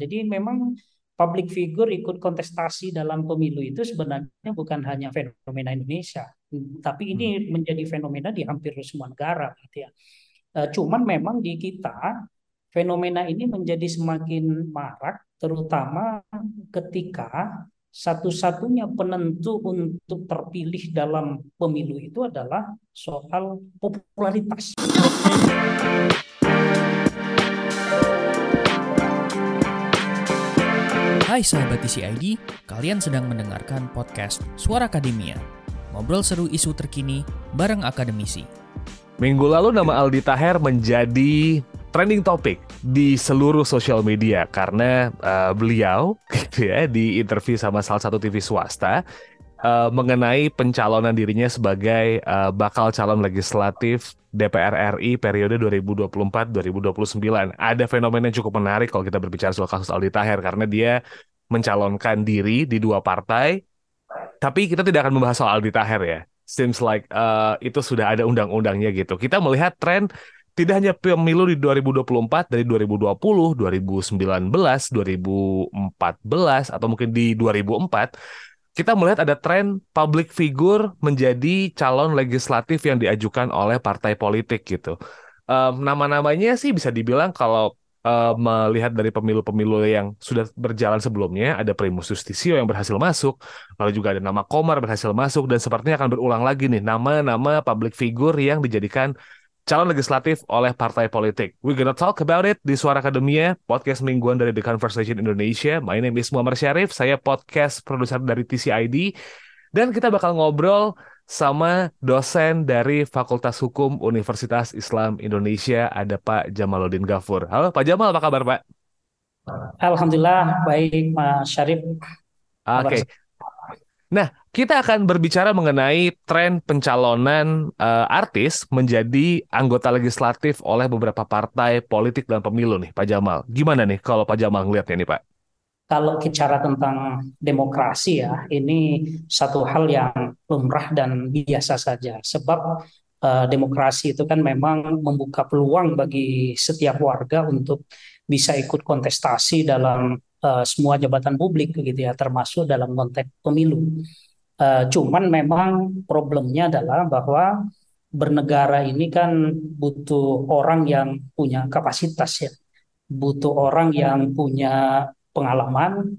Jadi memang public figure ikut kontestasi dalam pemilu itu sebenarnya bukan hanya fenomena Indonesia, tapi ini hmm. menjadi fenomena di hampir semua negara gitu ya. Eh, cuman memang di kita fenomena ini menjadi semakin marak terutama ketika satu-satunya penentu untuk terpilih dalam pemilu itu adalah soal popularitas. Hai sahabat TCID, kalian sedang mendengarkan podcast Suara Akademia. Ngobrol seru isu terkini bareng akademisi. Minggu lalu nama Aldi Taher menjadi trending topic di seluruh sosial media karena uh, beliau gitu ya di interview sama salah satu TV swasta uh, mengenai pencalonan dirinya sebagai uh, bakal calon legislatif DPR RI periode 2024-2029. Ada fenomena yang cukup menarik kalau kita berbicara soal kasus Aldi Taher karena dia mencalonkan diri di dua partai. Tapi kita tidak akan membahas soal Aldi Taher ya. Seems like uh, itu sudah ada undang-undangnya gitu. Kita melihat tren tidak hanya pemilu di 2024 dari 2020, 2019, 2014 atau mungkin di 2004 kita melihat ada tren public figure menjadi calon legislatif yang diajukan oleh partai politik gitu. Um, nama-namanya sih bisa dibilang kalau uh, melihat dari pemilu-pemilu yang sudah berjalan sebelumnya, ada Primus Justisio yang berhasil masuk, lalu juga ada nama Komar berhasil masuk, dan sepertinya akan berulang lagi nih nama-nama public figure yang dijadikan calon legislatif oleh partai politik. We gonna talk about it di Suara Akademia, podcast mingguan dari The Conversation Indonesia. My name is Muhammad Syarif, saya podcast produser dari TCID, dan kita bakal ngobrol sama dosen dari Fakultas Hukum Universitas Islam Indonesia, ada Pak Jamaluddin Gafur. Halo Pak Jamal, apa kabar Pak? Alhamdulillah, baik Mas Syarif. Oke. Okay. Nah, kita akan berbicara mengenai tren pencalonan uh, artis menjadi anggota legislatif oleh beberapa partai politik dalam pemilu nih, Pak Jamal. Gimana nih kalau Pak Jamal ngeliatnya nih, Pak? Kalau bicara tentang demokrasi ya, ini satu hal yang lumrah dan biasa saja. Sebab uh, demokrasi itu kan memang membuka peluang bagi setiap warga untuk bisa ikut kontestasi dalam uh, semua jabatan publik gitu ya termasuk dalam konteks pemilu. Uh, cuman memang problemnya adalah bahwa bernegara ini kan butuh orang yang punya kapasitas ya, butuh orang yang punya pengalaman.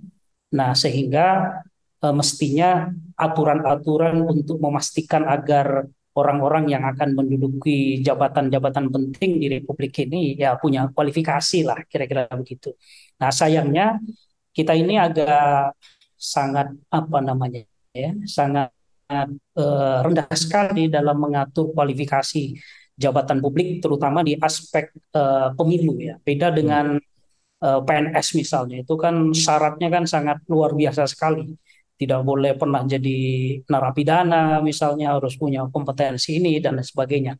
Nah sehingga uh, mestinya aturan-aturan untuk memastikan agar orang-orang yang akan menduduki jabatan-jabatan penting di Republik ini ya punya kualifikasi lah kira-kira begitu. Nah sayangnya kita ini agak sangat apa namanya ya sangat uh, rendah sekali dalam mengatur kualifikasi jabatan publik terutama di aspek uh, pemilu ya. Beda dengan uh, eh, PNS misalnya itu kan syaratnya kan sangat luar biasa sekali tidak boleh pernah jadi narapidana misalnya harus punya kompetensi ini dan lain sebagainya.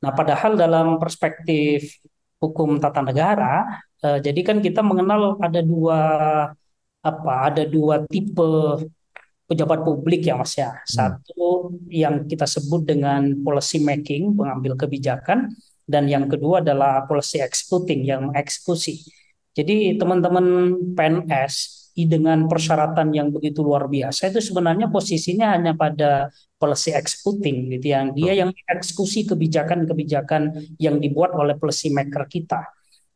Nah, padahal dalam perspektif hukum tata negara, eh, jadi kan kita mengenal ada dua apa? Ada dua tipe pejabat publik ya Mas ya. Hmm. Satu yang kita sebut dengan policy making, pengambil kebijakan dan yang kedua adalah policy executing yang eksekusi. Jadi teman-teman PNS dengan persyaratan yang begitu luar biasa itu sebenarnya posisinya hanya pada policy executing gitu yang dia yang eksekusi kebijakan-kebijakan yang dibuat oleh policy maker kita.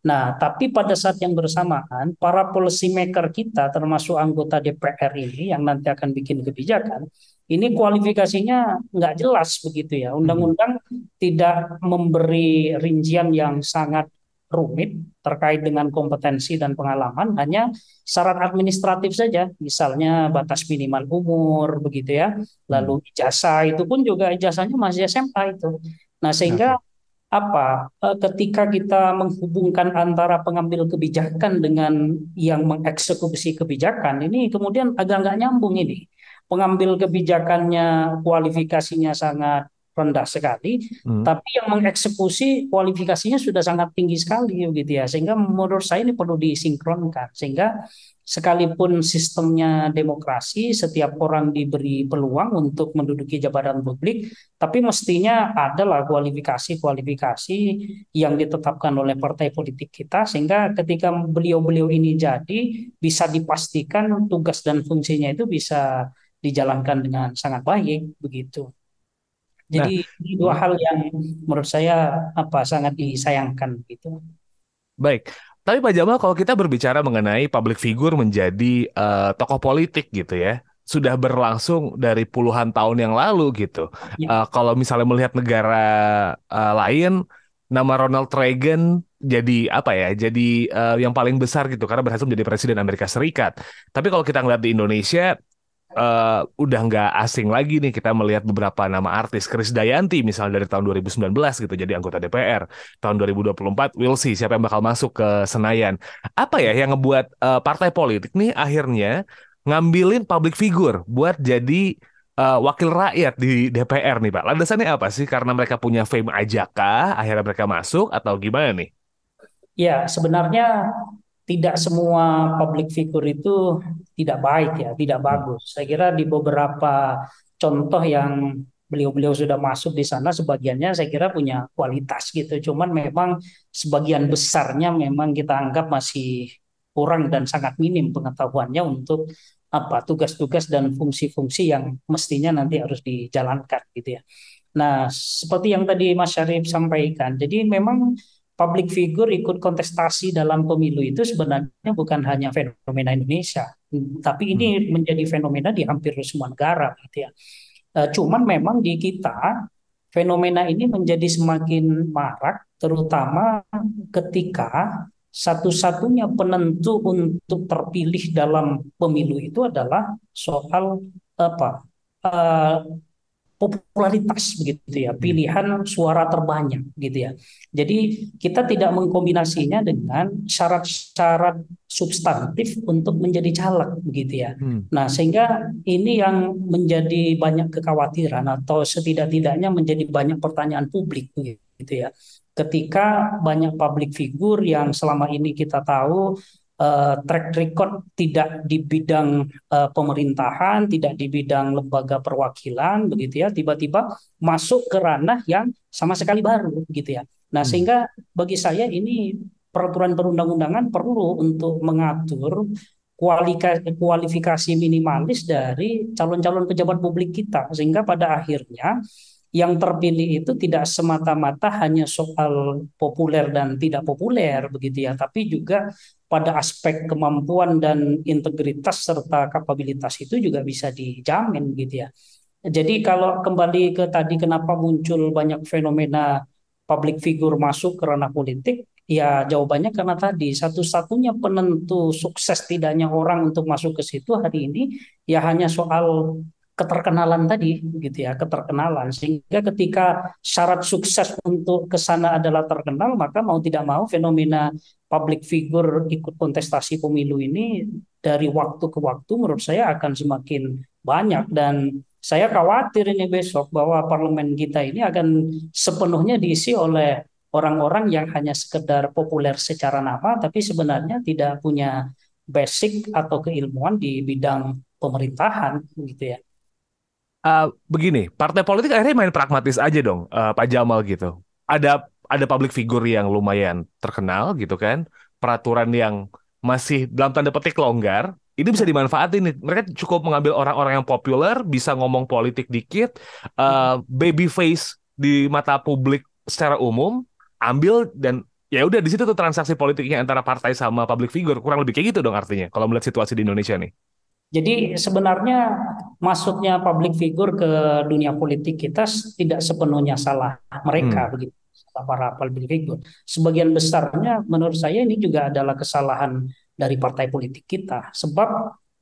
Nah, tapi pada saat yang bersamaan para policy maker kita termasuk anggota DPR ini yang nanti akan bikin kebijakan ini kualifikasinya nggak jelas begitu ya. Undang-undang tidak memberi rincian yang sangat rumit terkait dengan kompetensi dan pengalaman hanya syarat administratif saja. Misalnya batas minimal umur begitu ya. Lalu hmm. ijazah itu pun juga ijazahnya masih SMA itu. Nah sehingga apa? Eh, ketika kita menghubungkan antara pengambil kebijakan dengan yang mengeksekusi kebijakan ini kemudian agak nggak nyambung ini. Pengambil kebijakannya kualifikasinya sangat rendah sekali, hmm. tapi yang mengeksekusi kualifikasinya sudah sangat tinggi sekali gitu ya. Sehingga menurut saya ini perlu disinkronkan sehingga sekalipun sistemnya demokrasi, setiap orang diberi peluang untuk menduduki jabatan publik, tapi mestinya adalah kualifikasi-kualifikasi yang ditetapkan oleh partai politik kita, sehingga ketika beliau-beliau ini jadi, bisa dipastikan tugas dan fungsinya itu bisa dijalankan dengan sangat baik, begitu. Jadi nah, ini dua hal yang menurut saya apa sangat disayangkan gitu. Baik, tapi Pak Jamal, kalau kita berbicara mengenai public figure menjadi uh, tokoh politik gitu ya, sudah berlangsung dari puluhan tahun yang lalu gitu. Ya. Uh, kalau misalnya melihat negara uh, lain, nama Ronald Reagan jadi apa ya? Jadi uh, yang paling besar gitu karena berhasil menjadi presiden Amerika Serikat. Tapi kalau kita ngeliat di Indonesia, uh, udah nggak asing lagi nih kita melihat beberapa nama artis. Chris Dayanti misalnya dari tahun 2019 gitu jadi anggota DPR tahun 2024 we'll see siapa yang bakal masuk ke Senayan. Apa ya yang ngebuat uh, partai politik nih akhirnya ngambilin public figure buat jadi uh, wakil rakyat di DPR nih Pak? Landasannya apa sih? Karena mereka punya fame aja kah akhirnya mereka masuk atau gimana nih? Ya, sebenarnya tidak semua public figure itu tidak baik ya, tidak hmm. bagus. Saya kira di beberapa contoh yang beliau-beliau sudah masuk di sana sebagiannya saya kira punya kualitas gitu. Cuman memang sebagian besarnya memang kita anggap masih kurang dan sangat minim pengetahuannya untuk apa tugas-tugas dan fungsi-fungsi yang mestinya nanti harus dijalankan gitu ya. Nah, seperti yang tadi Mas Syarif sampaikan, jadi memang public figure ikut kontestasi dalam pemilu itu sebenarnya bukan hanya fenomena Indonesia, tapi ini hmm. menjadi fenomena di hampir semua negara gitu ya. Uh, cuman memang di kita fenomena ini menjadi semakin marak terutama ketika satu-satunya penentu untuk terpilih dalam pemilu itu adalah soal apa uh, popularitas begitu ya, pilihan suara terbanyak gitu ya. Jadi kita tidak mengkombinasinya dengan syarat-syarat substantif untuk menjadi caleg begitu ya. Hmm. Nah, sehingga ini yang menjadi banyak kekhawatiran atau setidak-tidaknya menjadi banyak pertanyaan publik gitu ya. Ketika banyak public figure yang selama ini kita tahu uh, track record tidak di bidang uh, pemerintahan, tidak di bidang lembaga perwakilan, begitu ya, tiba-tiba masuk ke ranah yang sama sekali baru, gitu ya. Nah, hmm. sehingga bagi saya ini peraturan perundang-undangan perlu untuk mengatur kualifikasi minimalis dari calon-calon pejabat publik kita, sehingga pada akhirnya yang terpilih itu tidak semata-mata hanya soal populer dan tidak populer begitu ya, tapi juga pada aspek kemampuan dan integritas serta kapabilitas itu juga bisa dijamin gitu ya. Jadi kalau kembali ke tadi kenapa muncul banyak fenomena public figure masuk ke ranah politik, ya jawabannya karena tadi satu-satunya penentu sukses tidaknya orang untuk masuk ke situ hari ini ya hanya soal keterkenalan tadi gitu ya keterkenalan. Sehingga ketika syarat sukses untuk ke sana adalah terkenal maka mau tidak mau fenomena public figure ikut kontestasi pemilu ini dari waktu ke waktu menurut saya akan semakin banyak. Dan saya khawatir ini besok bahwa parlemen kita ini akan sepenuhnya diisi oleh orang-orang yang hanya sekedar populer secara nama tapi sebenarnya tidak punya basic atau keilmuan di bidang pemerintahan gitu ya uh, begini, partai politik akhirnya main pragmatis aja dong, uh, Pak Jamal gitu. Ada ada public figure yang lumayan terkenal gitu kan, peraturan yang masih dalam tanda petik longgar, ini bisa dimanfaatin nih. Mereka cukup mengambil orang-orang yang populer, bisa ngomong politik dikit, uh, baby face di mata publik secara umum, ambil dan ya udah di situ tuh transaksi politiknya antara partai sama public figure kurang lebih kayak gitu dong artinya kalau melihat situasi di Indonesia nih. Jadi sebenarnya masuknya public figure ke dunia politik kita tidak sepenuhnya salah mereka hmm. begitu para public figure. Sebagian besarnya menurut saya ini juga adalah kesalahan dari partai politik kita sebab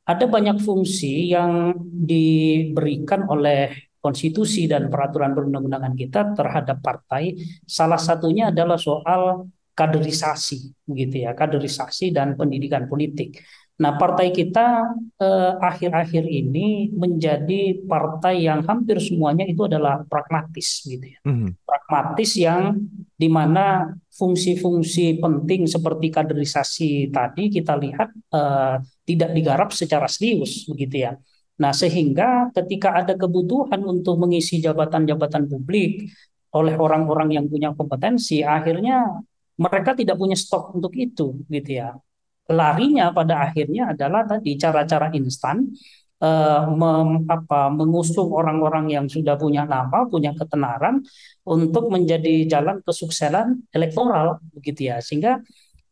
ada banyak fungsi yang diberikan oleh konstitusi dan peraturan perundang-undangan kita terhadap partai. Salah satunya adalah soal kaderisasi begitu ya, kaderisasi dan pendidikan politik. Nah, partai kita eh, akhir-akhir ini menjadi partai yang hampir semuanya itu adalah pragmatis, gitu ya. Mm-hmm. Pragmatis yang di mana fungsi-fungsi penting seperti kaderisasi tadi kita lihat eh, tidak digarap secara serius, begitu ya. Nah, sehingga ketika ada kebutuhan untuk mengisi jabatan-jabatan publik oleh orang-orang yang punya kompetensi, akhirnya mereka tidak punya stok untuk itu, gitu ya larinya pada akhirnya adalah tadi cara-cara instan uh, mem, apa, mengusung orang-orang yang sudah punya nama, punya ketenaran untuk menjadi jalan kesuksesan elektoral begitu ya. Sehingga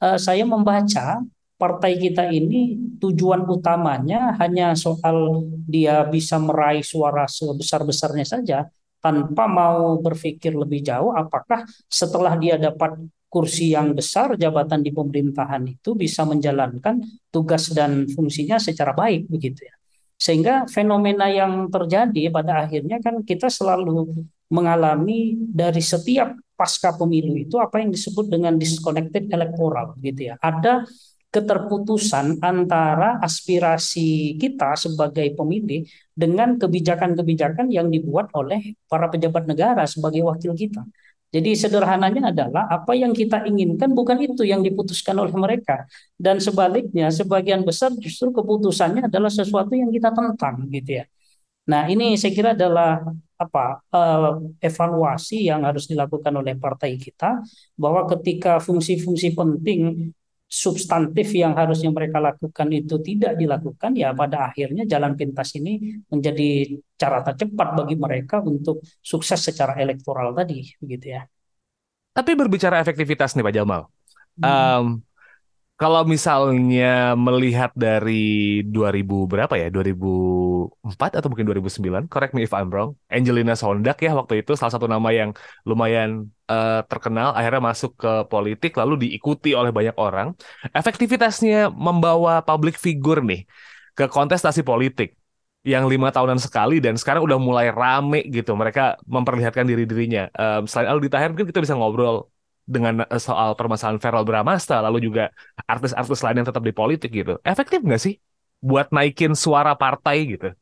uh, saya membaca partai kita ini tujuan utamanya hanya soal dia bisa meraih suara sebesar-besarnya saja tanpa mau berpikir lebih jauh apakah setelah dia dapat kursi yang besar jabatan di pemerintahan itu bisa menjalankan tugas dan fungsinya secara baik begitu ya. Sehingga fenomena yang terjadi pada akhirnya kan kita selalu mengalami dari setiap pasca pemilu itu apa yang disebut dengan disconnected electoral gitu ya. Ada keterputusan antara aspirasi kita sebagai pemilih dengan kebijakan-kebijakan yang dibuat oleh para pejabat negara sebagai wakil kita. Jadi sederhananya adalah apa yang kita inginkan bukan itu yang diputuskan oleh mereka dan sebaliknya sebagian besar justru keputusannya adalah sesuatu yang kita tentang gitu ya. Nah, ini saya kira adalah apa uh, evaluasi yang harus dilakukan oleh partai kita bahwa ketika fungsi-fungsi penting substantif yang harusnya mereka lakukan itu tidak dilakukan, ya pada akhirnya jalan pintas ini menjadi cara tercepat bagi mereka untuk sukses secara elektoral tadi, begitu ya. Tapi berbicara efektivitas nih Pak Jamal, hmm. um, kalau misalnya melihat dari 2000 berapa ya? 2004 atau mungkin 2009, correct me if I'm wrong. Angelina Sondak ya waktu itu salah satu nama yang lumayan uh, terkenal akhirnya masuk ke politik lalu diikuti oleh banyak orang. Efektivitasnya membawa public figure nih ke kontestasi politik yang lima tahunan sekali dan sekarang udah mulai rame gitu mereka memperlihatkan diri dirinya. Um, selain Aldi Taher mungkin kita bisa ngobrol dengan eh, soal permasalahan Feral Bramasta lalu juga artis-artis lain yang tetap di politik gitu. Efektif nggak sih buat naikin suara partai gitu?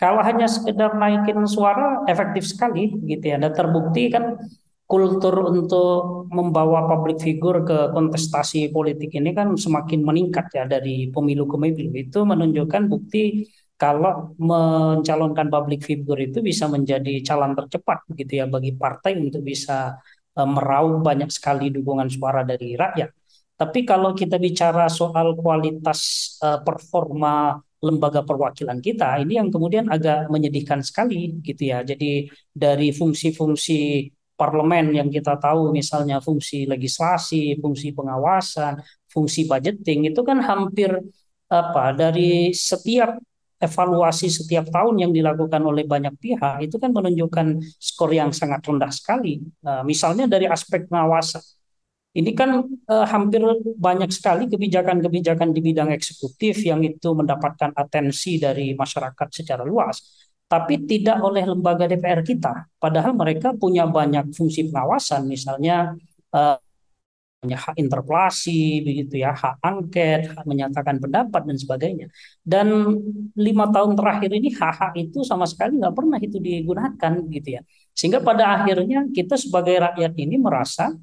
Kalau hanya sekedar naikin suara efektif sekali gitu ya. Dan terbukti kan kultur untuk membawa public figure ke kontestasi politik ini kan semakin meningkat ya dari pemilu ke pemilu. Itu menunjukkan bukti kalau mencalonkan public figure itu bisa menjadi calon tercepat gitu ya bagi partai untuk bisa meraup banyak sekali dukungan suara dari rakyat. Tapi kalau kita bicara soal kualitas uh, performa lembaga perwakilan kita, ini yang kemudian agak menyedihkan sekali gitu ya. Jadi dari fungsi-fungsi parlemen yang kita tahu misalnya fungsi legislasi, fungsi pengawasan, fungsi budgeting itu kan hampir apa dari setiap evaluasi setiap tahun yang dilakukan oleh banyak pihak itu kan menunjukkan skor yang sangat rendah sekali. Nah, misalnya dari aspek pengawasan. Ini kan eh, hampir banyak sekali kebijakan-kebijakan di bidang eksekutif yang itu mendapatkan atensi dari masyarakat secara luas, tapi tidak oleh lembaga DPR kita. Padahal mereka punya banyak fungsi pengawasan, misalnya eh, hak interpelasi begitu ya hak angket hak menyatakan pendapat dan sebagainya. Dan lima tahun terakhir ini hak-hak itu sama sekali nggak pernah itu digunakan gitu ya. Sehingga pada akhirnya kita sebagai rakyat ini merasa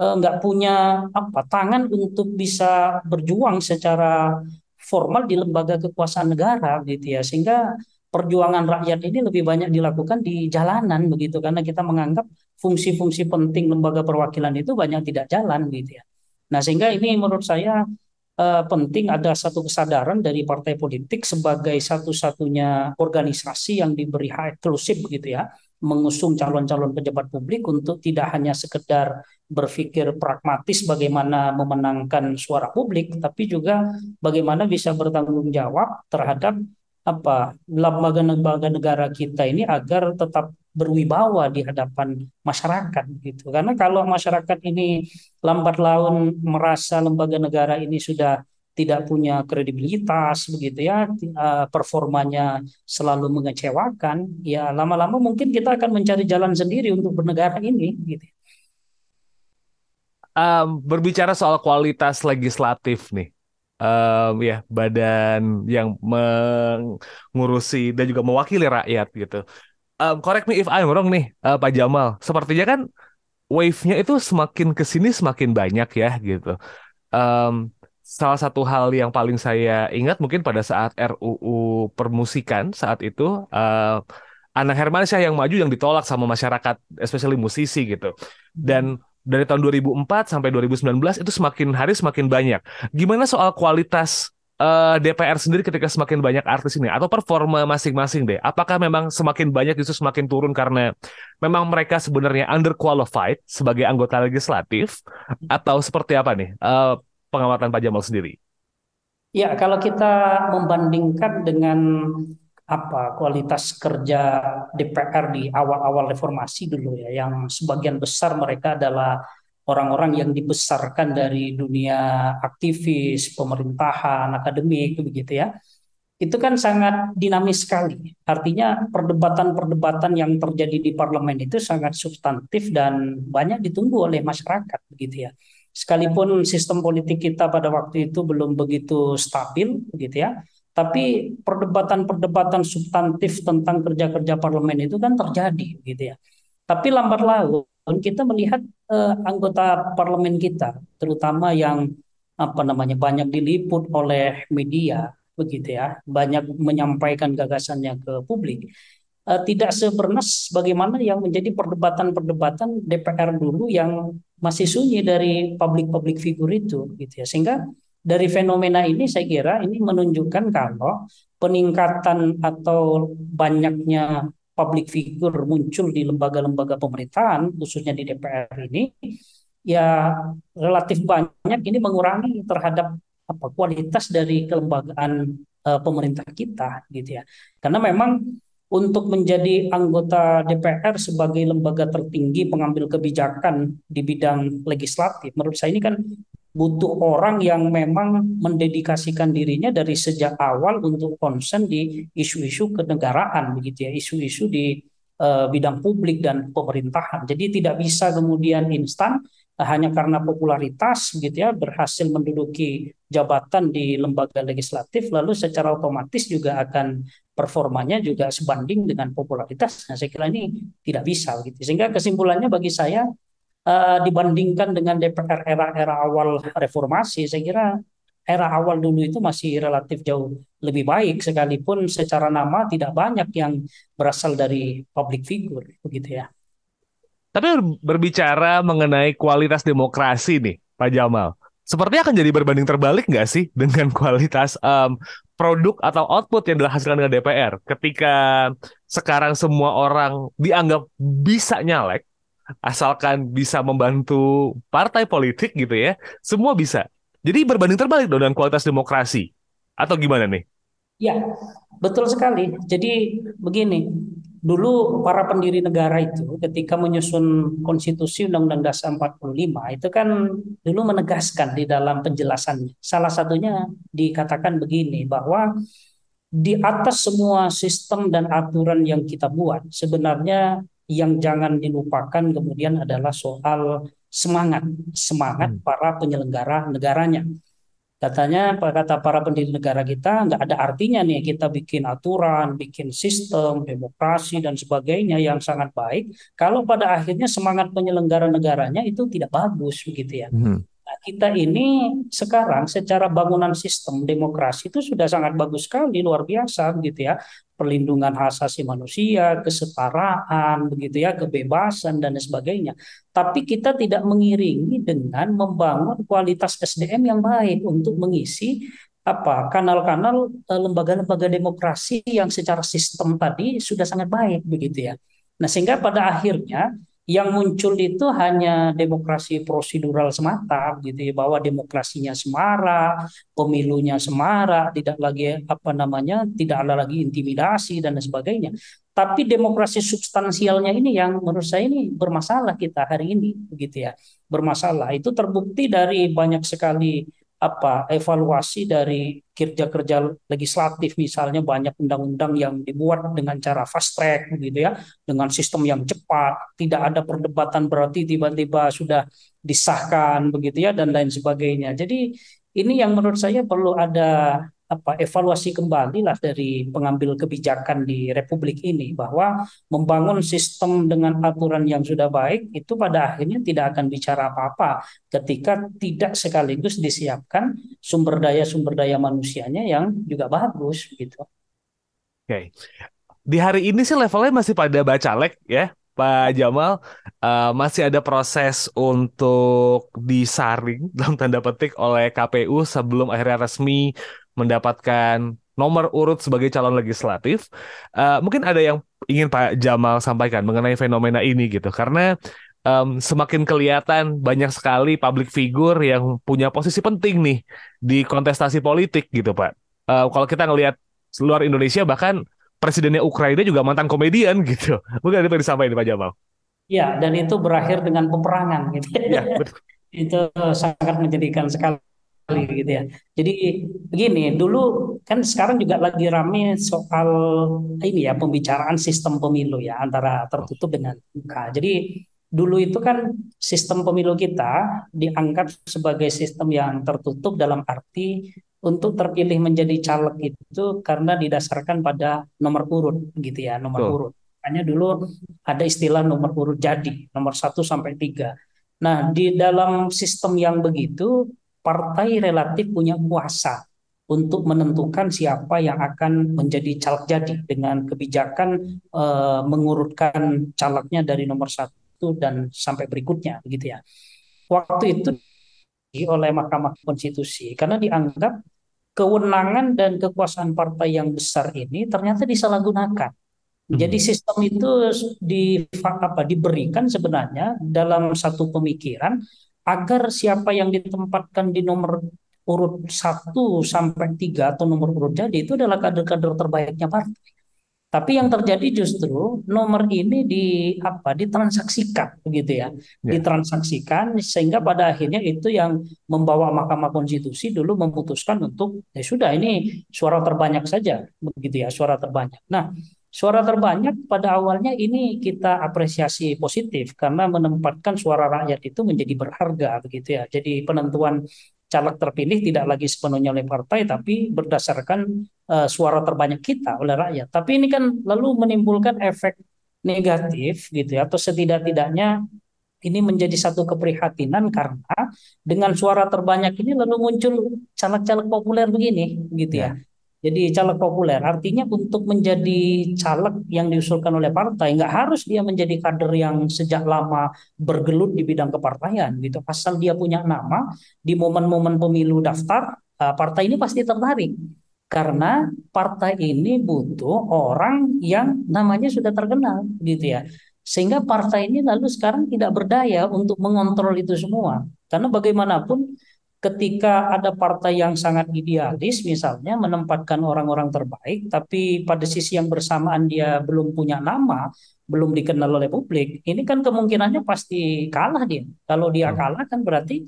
eh, nggak punya apa tangan untuk bisa berjuang secara formal di lembaga kekuasaan negara gitu ya. Sehingga perjuangan rakyat ini lebih banyak dilakukan di jalanan begitu. Karena kita menganggap fungsi-fungsi penting lembaga perwakilan itu banyak tidak jalan gitu ya. Nah, sehingga ini menurut saya uh, penting ada satu kesadaran dari partai politik sebagai satu-satunya organisasi yang diberi hak eksklusif begitu ya, mengusung calon-calon pejabat publik untuk tidak hanya sekedar berpikir pragmatis bagaimana memenangkan suara publik, tapi juga bagaimana bisa bertanggung jawab terhadap apa lembaga-lembaga negara kita ini agar tetap berwibawa di hadapan masyarakat gitu. Karena kalau masyarakat ini lambat laun merasa lembaga negara ini sudah tidak punya kredibilitas begitu ya, eh, performanya selalu mengecewakan, ya lama-lama mungkin kita akan mencari jalan sendiri untuk bernegara ini gitu. Um, berbicara soal kualitas legislatif nih, um, ya badan yang mengurusi dan juga mewakili rakyat gitu. Um, correct me if I'm wrong nih, uh, Pak Jamal. Sepertinya kan wave-nya itu semakin ke sini semakin banyak ya gitu. Um, salah satu hal yang paling saya ingat mungkin pada saat RUU permusikan saat itu uh, Ana Hermansyah yang maju yang ditolak sama masyarakat, especially musisi gitu. Dan dari tahun 2004 sampai 2019 itu semakin hari semakin banyak. Gimana soal kualitas uh, eh, DPR sendiri ketika semakin banyak artis ini atau performa masing-masing deh? Apakah memang semakin banyak justru semakin turun karena memang mereka sebenarnya underqualified sebagai anggota legislatif atau seperti apa nih uh, pengamatan Pak Jamal sendiri? Ya, kalau kita membandingkan dengan apa kualitas kerja DPR di awal-awal reformasi dulu ya yang sebagian besar mereka adalah orang-orang yang dibesarkan dari dunia aktivis, pemerintahan, akademik begitu ya. Itu kan sangat dinamis sekali. Artinya perdebatan-perdebatan yang terjadi di parlemen itu sangat substantif dan banyak ditunggu oleh masyarakat begitu ya. Sekalipun sistem politik kita pada waktu itu belum begitu stabil begitu ya tapi perdebatan-perdebatan substantif tentang kerja-kerja parlemen itu kan terjadi gitu ya. Tapi lambat laun kita melihat eh, anggota parlemen kita terutama yang apa namanya banyak diliput oleh media begitu ya, banyak menyampaikan gagasannya ke publik. Eh, tidak sebernas bagaimana yang menjadi perdebatan-perdebatan DPR dulu yang masih sunyi dari publik-publik figur itu gitu ya. Sehingga dari fenomena ini saya kira ini menunjukkan kalau peningkatan atau banyaknya public figure muncul di lembaga-lembaga pemerintahan khususnya di DPR ini ya relatif banyak ini mengurangi terhadap apa kualitas dari kelembagaan uh, pemerintah kita gitu ya. Karena memang untuk menjadi anggota DPR sebagai lembaga tertinggi pengambil kebijakan di bidang legislatif menurut saya ini kan butuh orang yang memang mendedikasikan dirinya dari sejak awal untuk konsen di isu-isu kenegaraan begitu ya, isu-isu di uh, bidang publik dan pemerintahan. Jadi tidak bisa kemudian instan uh, hanya karena popularitas gitu ya berhasil menduduki jabatan di lembaga legislatif lalu secara otomatis juga akan performanya juga sebanding dengan popularitas. Nah, saya kira ini tidak bisa gitu. Sehingga kesimpulannya bagi saya uh, dibandingkan dengan DPR era-era awal reformasi, saya kira era awal dulu itu masih relatif jauh lebih baik sekalipun secara nama tidak banyak yang berasal dari public figure begitu ya. Tapi berbicara mengenai kualitas demokrasi nih, Pak Jamal, sepertinya akan jadi berbanding terbalik nggak sih dengan kualitas um, produk atau output yang dihasilkan dengan DPR ketika sekarang semua orang dianggap bisa nyalek asalkan bisa membantu partai politik gitu ya, semua bisa. Jadi berbanding terbalik dong dengan kualitas demokrasi. Atau gimana nih? Ya, betul sekali. Jadi begini, dulu para pendiri negara itu ketika menyusun konstitusi Undang-Undang Dasar 45 itu kan dulu menegaskan di dalam penjelasannya. Salah satunya dikatakan begini bahwa di atas semua sistem dan aturan yang kita buat sebenarnya yang jangan dilupakan kemudian adalah soal semangat semangat hmm. para penyelenggara negaranya. Katanya kata para pendiri negara kita nggak ada artinya nih kita bikin aturan, bikin sistem, demokrasi dan sebagainya yang sangat baik kalau pada akhirnya semangat penyelenggara negaranya itu tidak bagus begitu ya. Hmm. Kita ini sekarang secara bangunan sistem demokrasi itu sudah sangat bagus sekali luar biasa gitu ya perlindungan hak asasi manusia, kesetaraan, begitu ya, kebebasan dan sebagainya. Tapi kita tidak mengiringi dengan membangun kualitas SDM yang baik untuk mengisi apa kanal-kanal eh, lembaga-lembaga demokrasi yang secara sistem tadi sudah sangat baik begitu ya. Nah, sehingga pada akhirnya yang muncul itu hanya demokrasi prosedural semata gitu ya bahwa demokrasinya semara, pemilunya semara, tidak lagi apa namanya, tidak ada lagi intimidasi dan sebagainya. Tapi demokrasi substansialnya ini yang menurut saya ini bermasalah kita hari ini begitu ya. Bermasalah. Itu terbukti dari banyak sekali apa evaluasi dari kerja-kerja legislatif misalnya banyak undang-undang yang dibuat dengan cara fast track gitu ya dengan sistem yang cepat tidak ada perdebatan berarti tiba-tiba sudah disahkan begitu ya dan lain sebagainya. Jadi ini yang menurut saya perlu ada apa evaluasi kembali lah dari pengambil kebijakan di Republik ini bahwa membangun sistem dengan aturan yang sudah baik itu pada akhirnya tidak akan bicara apa-apa ketika tidak sekaligus disiapkan sumber daya sumber daya manusianya yang juga bagus gitu. Oke. Okay. Di hari ini sih levelnya masih pada bacalek ya, Pak Jamal. Uh, masih ada proses untuk disaring dalam tanda petik oleh KPU sebelum akhirnya resmi mendapatkan nomor urut sebagai calon legislatif. Uh, mungkin ada yang ingin Pak Jamal sampaikan mengenai fenomena ini gitu, karena um, semakin kelihatan banyak sekali public figure yang punya posisi penting nih di kontestasi politik gitu Pak. Uh, kalau kita ngelihat luar Indonesia bahkan presidennya Ukraina juga mantan komedian gitu. Mungkin ada yang disampaikan Pak Jamal. Ya, dan itu berakhir dengan peperangan gitu. Ya, betul. itu sangat menjadikan sekali gitu ya. Jadi begini, dulu kan sekarang juga lagi rame soal ini ya pembicaraan sistem pemilu ya antara tertutup dengan buka. Jadi dulu itu kan sistem pemilu kita dianggap sebagai sistem yang tertutup dalam arti untuk terpilih menjadi caleg itu karena didasarkan pada nomor urut gitu ya, nomor oh. urut. Hanya dulu ada istilah nomor urut jadi, nomor satu sampai tiga. Nah, di dalam sistem yang begitu partai relatif punya kuasa untuk menentukan siapa yang akan menjadi caleg jadi dengan kebijakan e, mengurutkan calegnya dari nomor satu dan sampai berikutnya gitu ya. Waktu itu oleh Mahkamah Konstitusi karena dianggap kewenangan dan kekuasaan partai yang besar ini ternyata disalahgunakan. Jadi hmm. sistem itu di apa diberikan sebenarnya dalam satu pemikiran agar siapa yang ditempatkan di nomor urut 1 sampai 3 atau nomor urut jadi itu adalah kader-kader terbaiknya partai. Tapi yang terjadi justru nomor ini di apa ditransaksikan begitu ya. ya. Ditransaksikan sehingga pada akhirnya itu yang membawa Mahkamah Konstitusi dulu memutuskan untuk ya sudah ini suara terbanyak saja begitu ya, suara terbanyak. Nah, Suara terbanyak pada awalnya ini kita apresiasi positif karena menempatkan suara rakyat itu menjadi berharga begitu ya. Jadi penentuan caleg terpilih tidak lagi sepenuhnya oleh partai tapi berdasarkan uh, suara terbanyak kita oleh rakyat. Tapi ini kan lalu menimbulkan efek negatif gitu ya atau setidak-tidaknya ini menjadi satu keprihatinan karena dengan suara terbanyak ini lalu muncul caleg-caleg populer begini gitu ya. ya jadi caleg populer artinya untuk menjadi caleg yang diusulkan oleh partai nggak harus dia menjadi kader yang sejak lama bergelut di bidang kepartaian gitu. Asal dia punya nama di momen-momen pemilu daftar, eh, partai ini pasti tertarik karena partai ini butuh orang yang namanya sudah terkenal gitu ya. Sehingga partai ini lalu sekarang tidak berdaya untuk mengontrol itu semua. Karena bagaimanapun ketika ada partai yang sangat idealis misalnya menempatkan orang-orang terbaik tapi pada sisi yang bersamaan dia belum punya nama belum dikenal oleh publik ini kan kemungkinannya pasti kalah dia kalau dia hmm. kalah kan berarti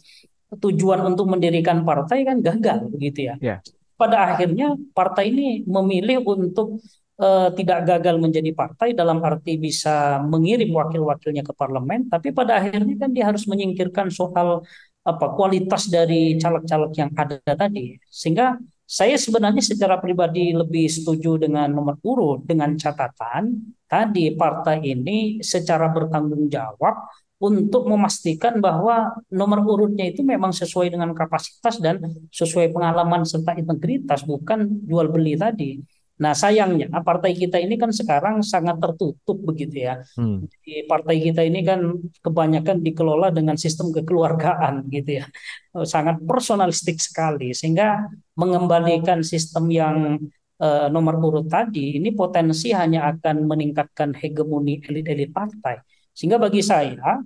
tujuan untuk mendirikan partai kan gagal begitu ya yeah. pada akhirnya partai ini memilih untuk uh, tidak gagal menjadi partai dalam arti bisa mengirim wakil-wakilnya ke parlemen tapi pada akhirnya kan dia harus menyingkirkan soal apa kualitas dari caleg-caleg yang ada tadi sehingga saya sebenarnya secara pribadi lebih setuju dengan nomor urut dengan catatan tadi partai ini secara bertanggung jawab untuk memastikan bahwa nomor urutnya itu memang sesuai dengan kapasitas dan sesuai pengalaman serta integritas bukan jual beli tadi. Nah sayangnya partai kita ini kan sekarang sangat tertutup begitu ya. Hmm. Jadi partai kita ini kan kebanyakan dikelola dengan sistem kekeluargaan gitu ya, oh, sangat personalistik sekali sehingga mengembalikan sistem yang uh, nomor urut tadi ini potensi hanya akan meningkatkan hegemoni elit-elit partai. Sehingga bagi saya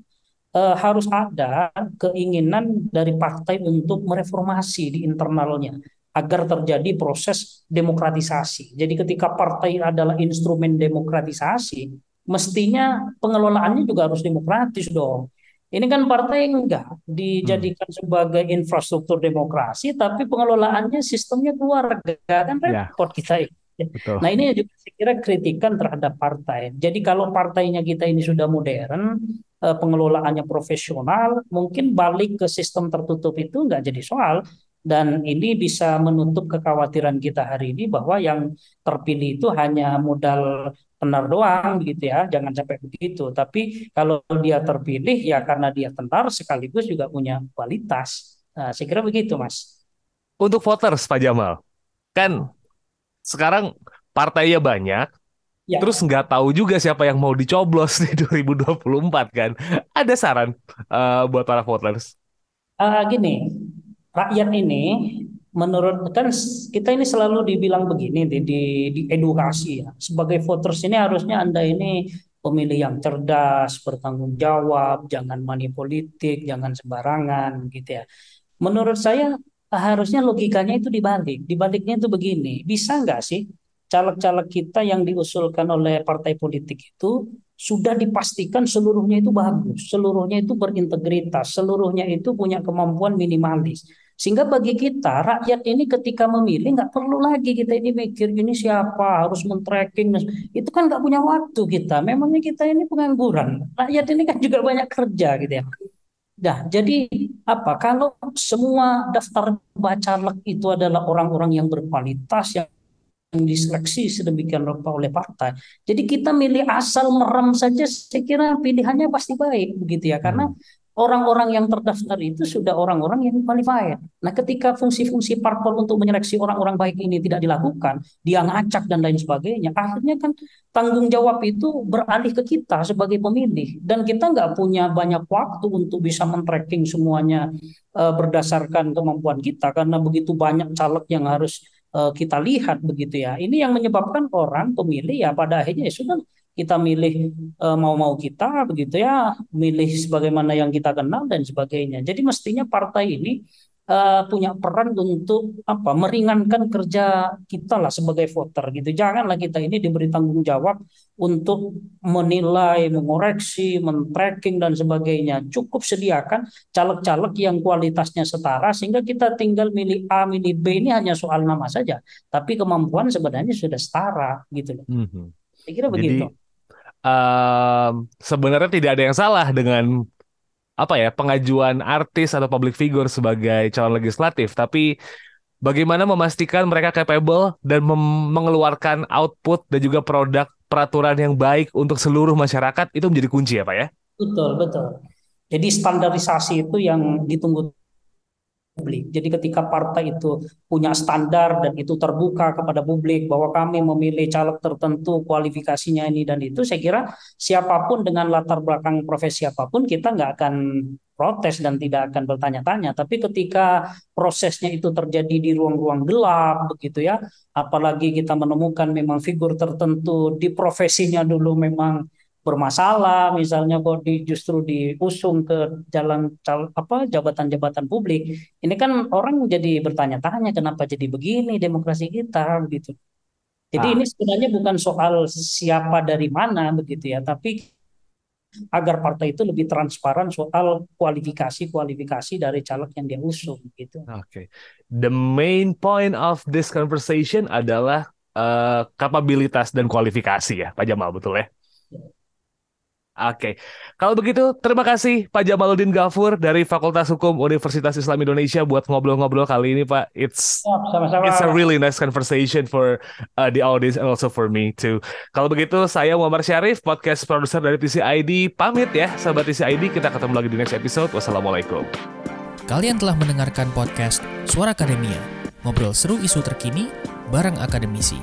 uh, harus ada keinginan dari partai untuk mereformasi di internalnya agar terjadi proses demokratisasi. Jadi ketika partai adalah instrumen demokratisasi, mestinya pengelolaannya juga harus demokratis dong. Ini kan partai enggak dijadikan hmm. sebagai infrastruktur demokrasi, tapi pengelolaannya sistemnya keluarga kan ya. repot ya. kita ini. Betul. Nah ini juga saya kira kritikan terhadap partai. Jadi kalau partainya kita ini sudah modern, eh, pengelolaannya profesional, mungkin balik ke sistem tertutup itu enggak jadi soal dan ini bisa menutup kekhawatiran kita hari ini bahwa yang terpilih itu hanya modal tenar doang gitu ya jangan sampai begitu tapi kalau dia terpilih ya karena dia tenar sekaligus juga punya kualitas nah, saya kira begitu mas untuk voters Pak Jamal kan sekarang partainya banyak Ya. Terus nggak tahu juga siapa yang mau dicoblos di 2024 kan? Ada saran uh, buat para voters? Uh, gini, rakyat ini menurut kan kita ini selalu dibilang begini di, di, di edukasi ya. Sebagai voters ini harusnya anda ini pemilih yang cerdas bertanggung jawab jangan money politik jangan sembarangan gitu ya. Menurut saya harusnya logikanya itu dibalik. Dibaliknya itu begini bisa nggak sih caleg-caleg kita yang diusulkan oleh partai politik itu sudah dipastikan seluruhnya itu bagus, seluruhnya itu berintegritas, seluruhnya itu punya kemampuan minimalis. Sehingga bagi kita, rakyat ini ketika memilih nggak perlu lagi kita ini mikir ini siapa, harus men-tracking. Itu kan nggak punya waktu kita. Memangnya kita ini pengangguran. Rakyat ini kan juga banyak kerja gitu ya. Nah, jadi apa? Kalau semua daftar bacalek itu adalah orang-orang yang berkualitas, yang diseleksi sedemikian rupa oleh partai. Jadi kita milih asal merem saja, saya kira pilihannya pasti baik begitu ya, karena hmm. Orang-orang yang terdaftar itu sudah orang-orang yang qualified. Nah, ketika fungsi-fungsi parpol untuk menyeleksi orang-orang baik ini tidak dilakukan, dia ngacak dan lain sebagainya, akhirnya kan tanggung jawab itu beralih ke kita sebagai pemilih, dan kita nggak punya banyak waktu untuk bisa men-tracking semuanya uh, berdasarkan kemampuan kita, karena begitu banyak caleg yang harus uh, kita lihat begitu ya. Ini yang menyebabkan orang pemilih ya pada akhirnya ya sudah kita milih uh, mau-mau kita begitu ya, milih sebagaimana yang kita kenal dan sebagainya. Jadi mestinya partai ini uh, punya peran untuk apa meringankan kerja kita lah sebagai voter gitu. Janganlah kita ini diberi tanggung jawab untuk menilai, mengoreksi, men-tracking dan sebagainya. Cukup sediakan caleg-caleg yang kualitasnya setara sehingga kita tinggal milih A, milih B ini hanya soal nama saja. Tapi kemampuan sebenarnya sudah setara gitu loh. Mm -hmm. Saya kira Jadi, begitu. Um, sebenarnya tidak ada yang salah dengan apa ya pengajuan artis atau public figure sebagai calon legislatif, tapi bagaimana memastikan mereka capable dan mengeluarkan output dan juga produk peraturan yang baik untuk seluruh masyarakat itu menjadi kunci ya Pak ya? Betul, betul. Jadi standarisasi itu yang ditunggu publik. Jadi ketika partai itu punya standar dan itu terbuka kepada publik bahwa kami memilih caleg tertentu kualifikasinya ini dan itu, saya kira siapa pun dengan latar belakang profesi apa pun kita nggak akan protes dan tidak akan bertanya-tanya. Tapi ketika prosesnya itu terjadi di ruang-ruang gelap begitu ya, apalagi kita menemukan memang figur tertentu di profesinya dulu memang bermasalah misalnya kok di justru diusung ke jalan apa jabatan-jabatan publik ini kan orang jadi bertanya-tanya kenapa jadi begini demokrasi kita begitu jadi ah. ini sebenarnya bukan soal siapa dari mana begitu ya tapi agar partai itu lebih transparan soal kualifikasi-kualifikasi dari caleg yang dia usung gitu. Oke. Okay. The main point of this conversation adalah uh, kapabilitas dan kualifikasi ya, Pak Jamal betul ya? Oke, kalau begitu terima kasih Pak Jamaluddin Gafur dari Fakultas Hukum Universitas Islam Indonesia buat ngobrol-ngobrol kali ini Pak. It's Sama-sama. it's a really nice conversation for uh, the audience and also for me too. Kalau begitu saya Muhammad Syarif, podcast produser dari TCID pamit ya, sahabat TCID. Kita ketemu lagi di next episode. Wassalamualaikum. Kalian telah mendengarkan podcast Suara Akademia, ngobrol seru isu terkini bareng akademisi.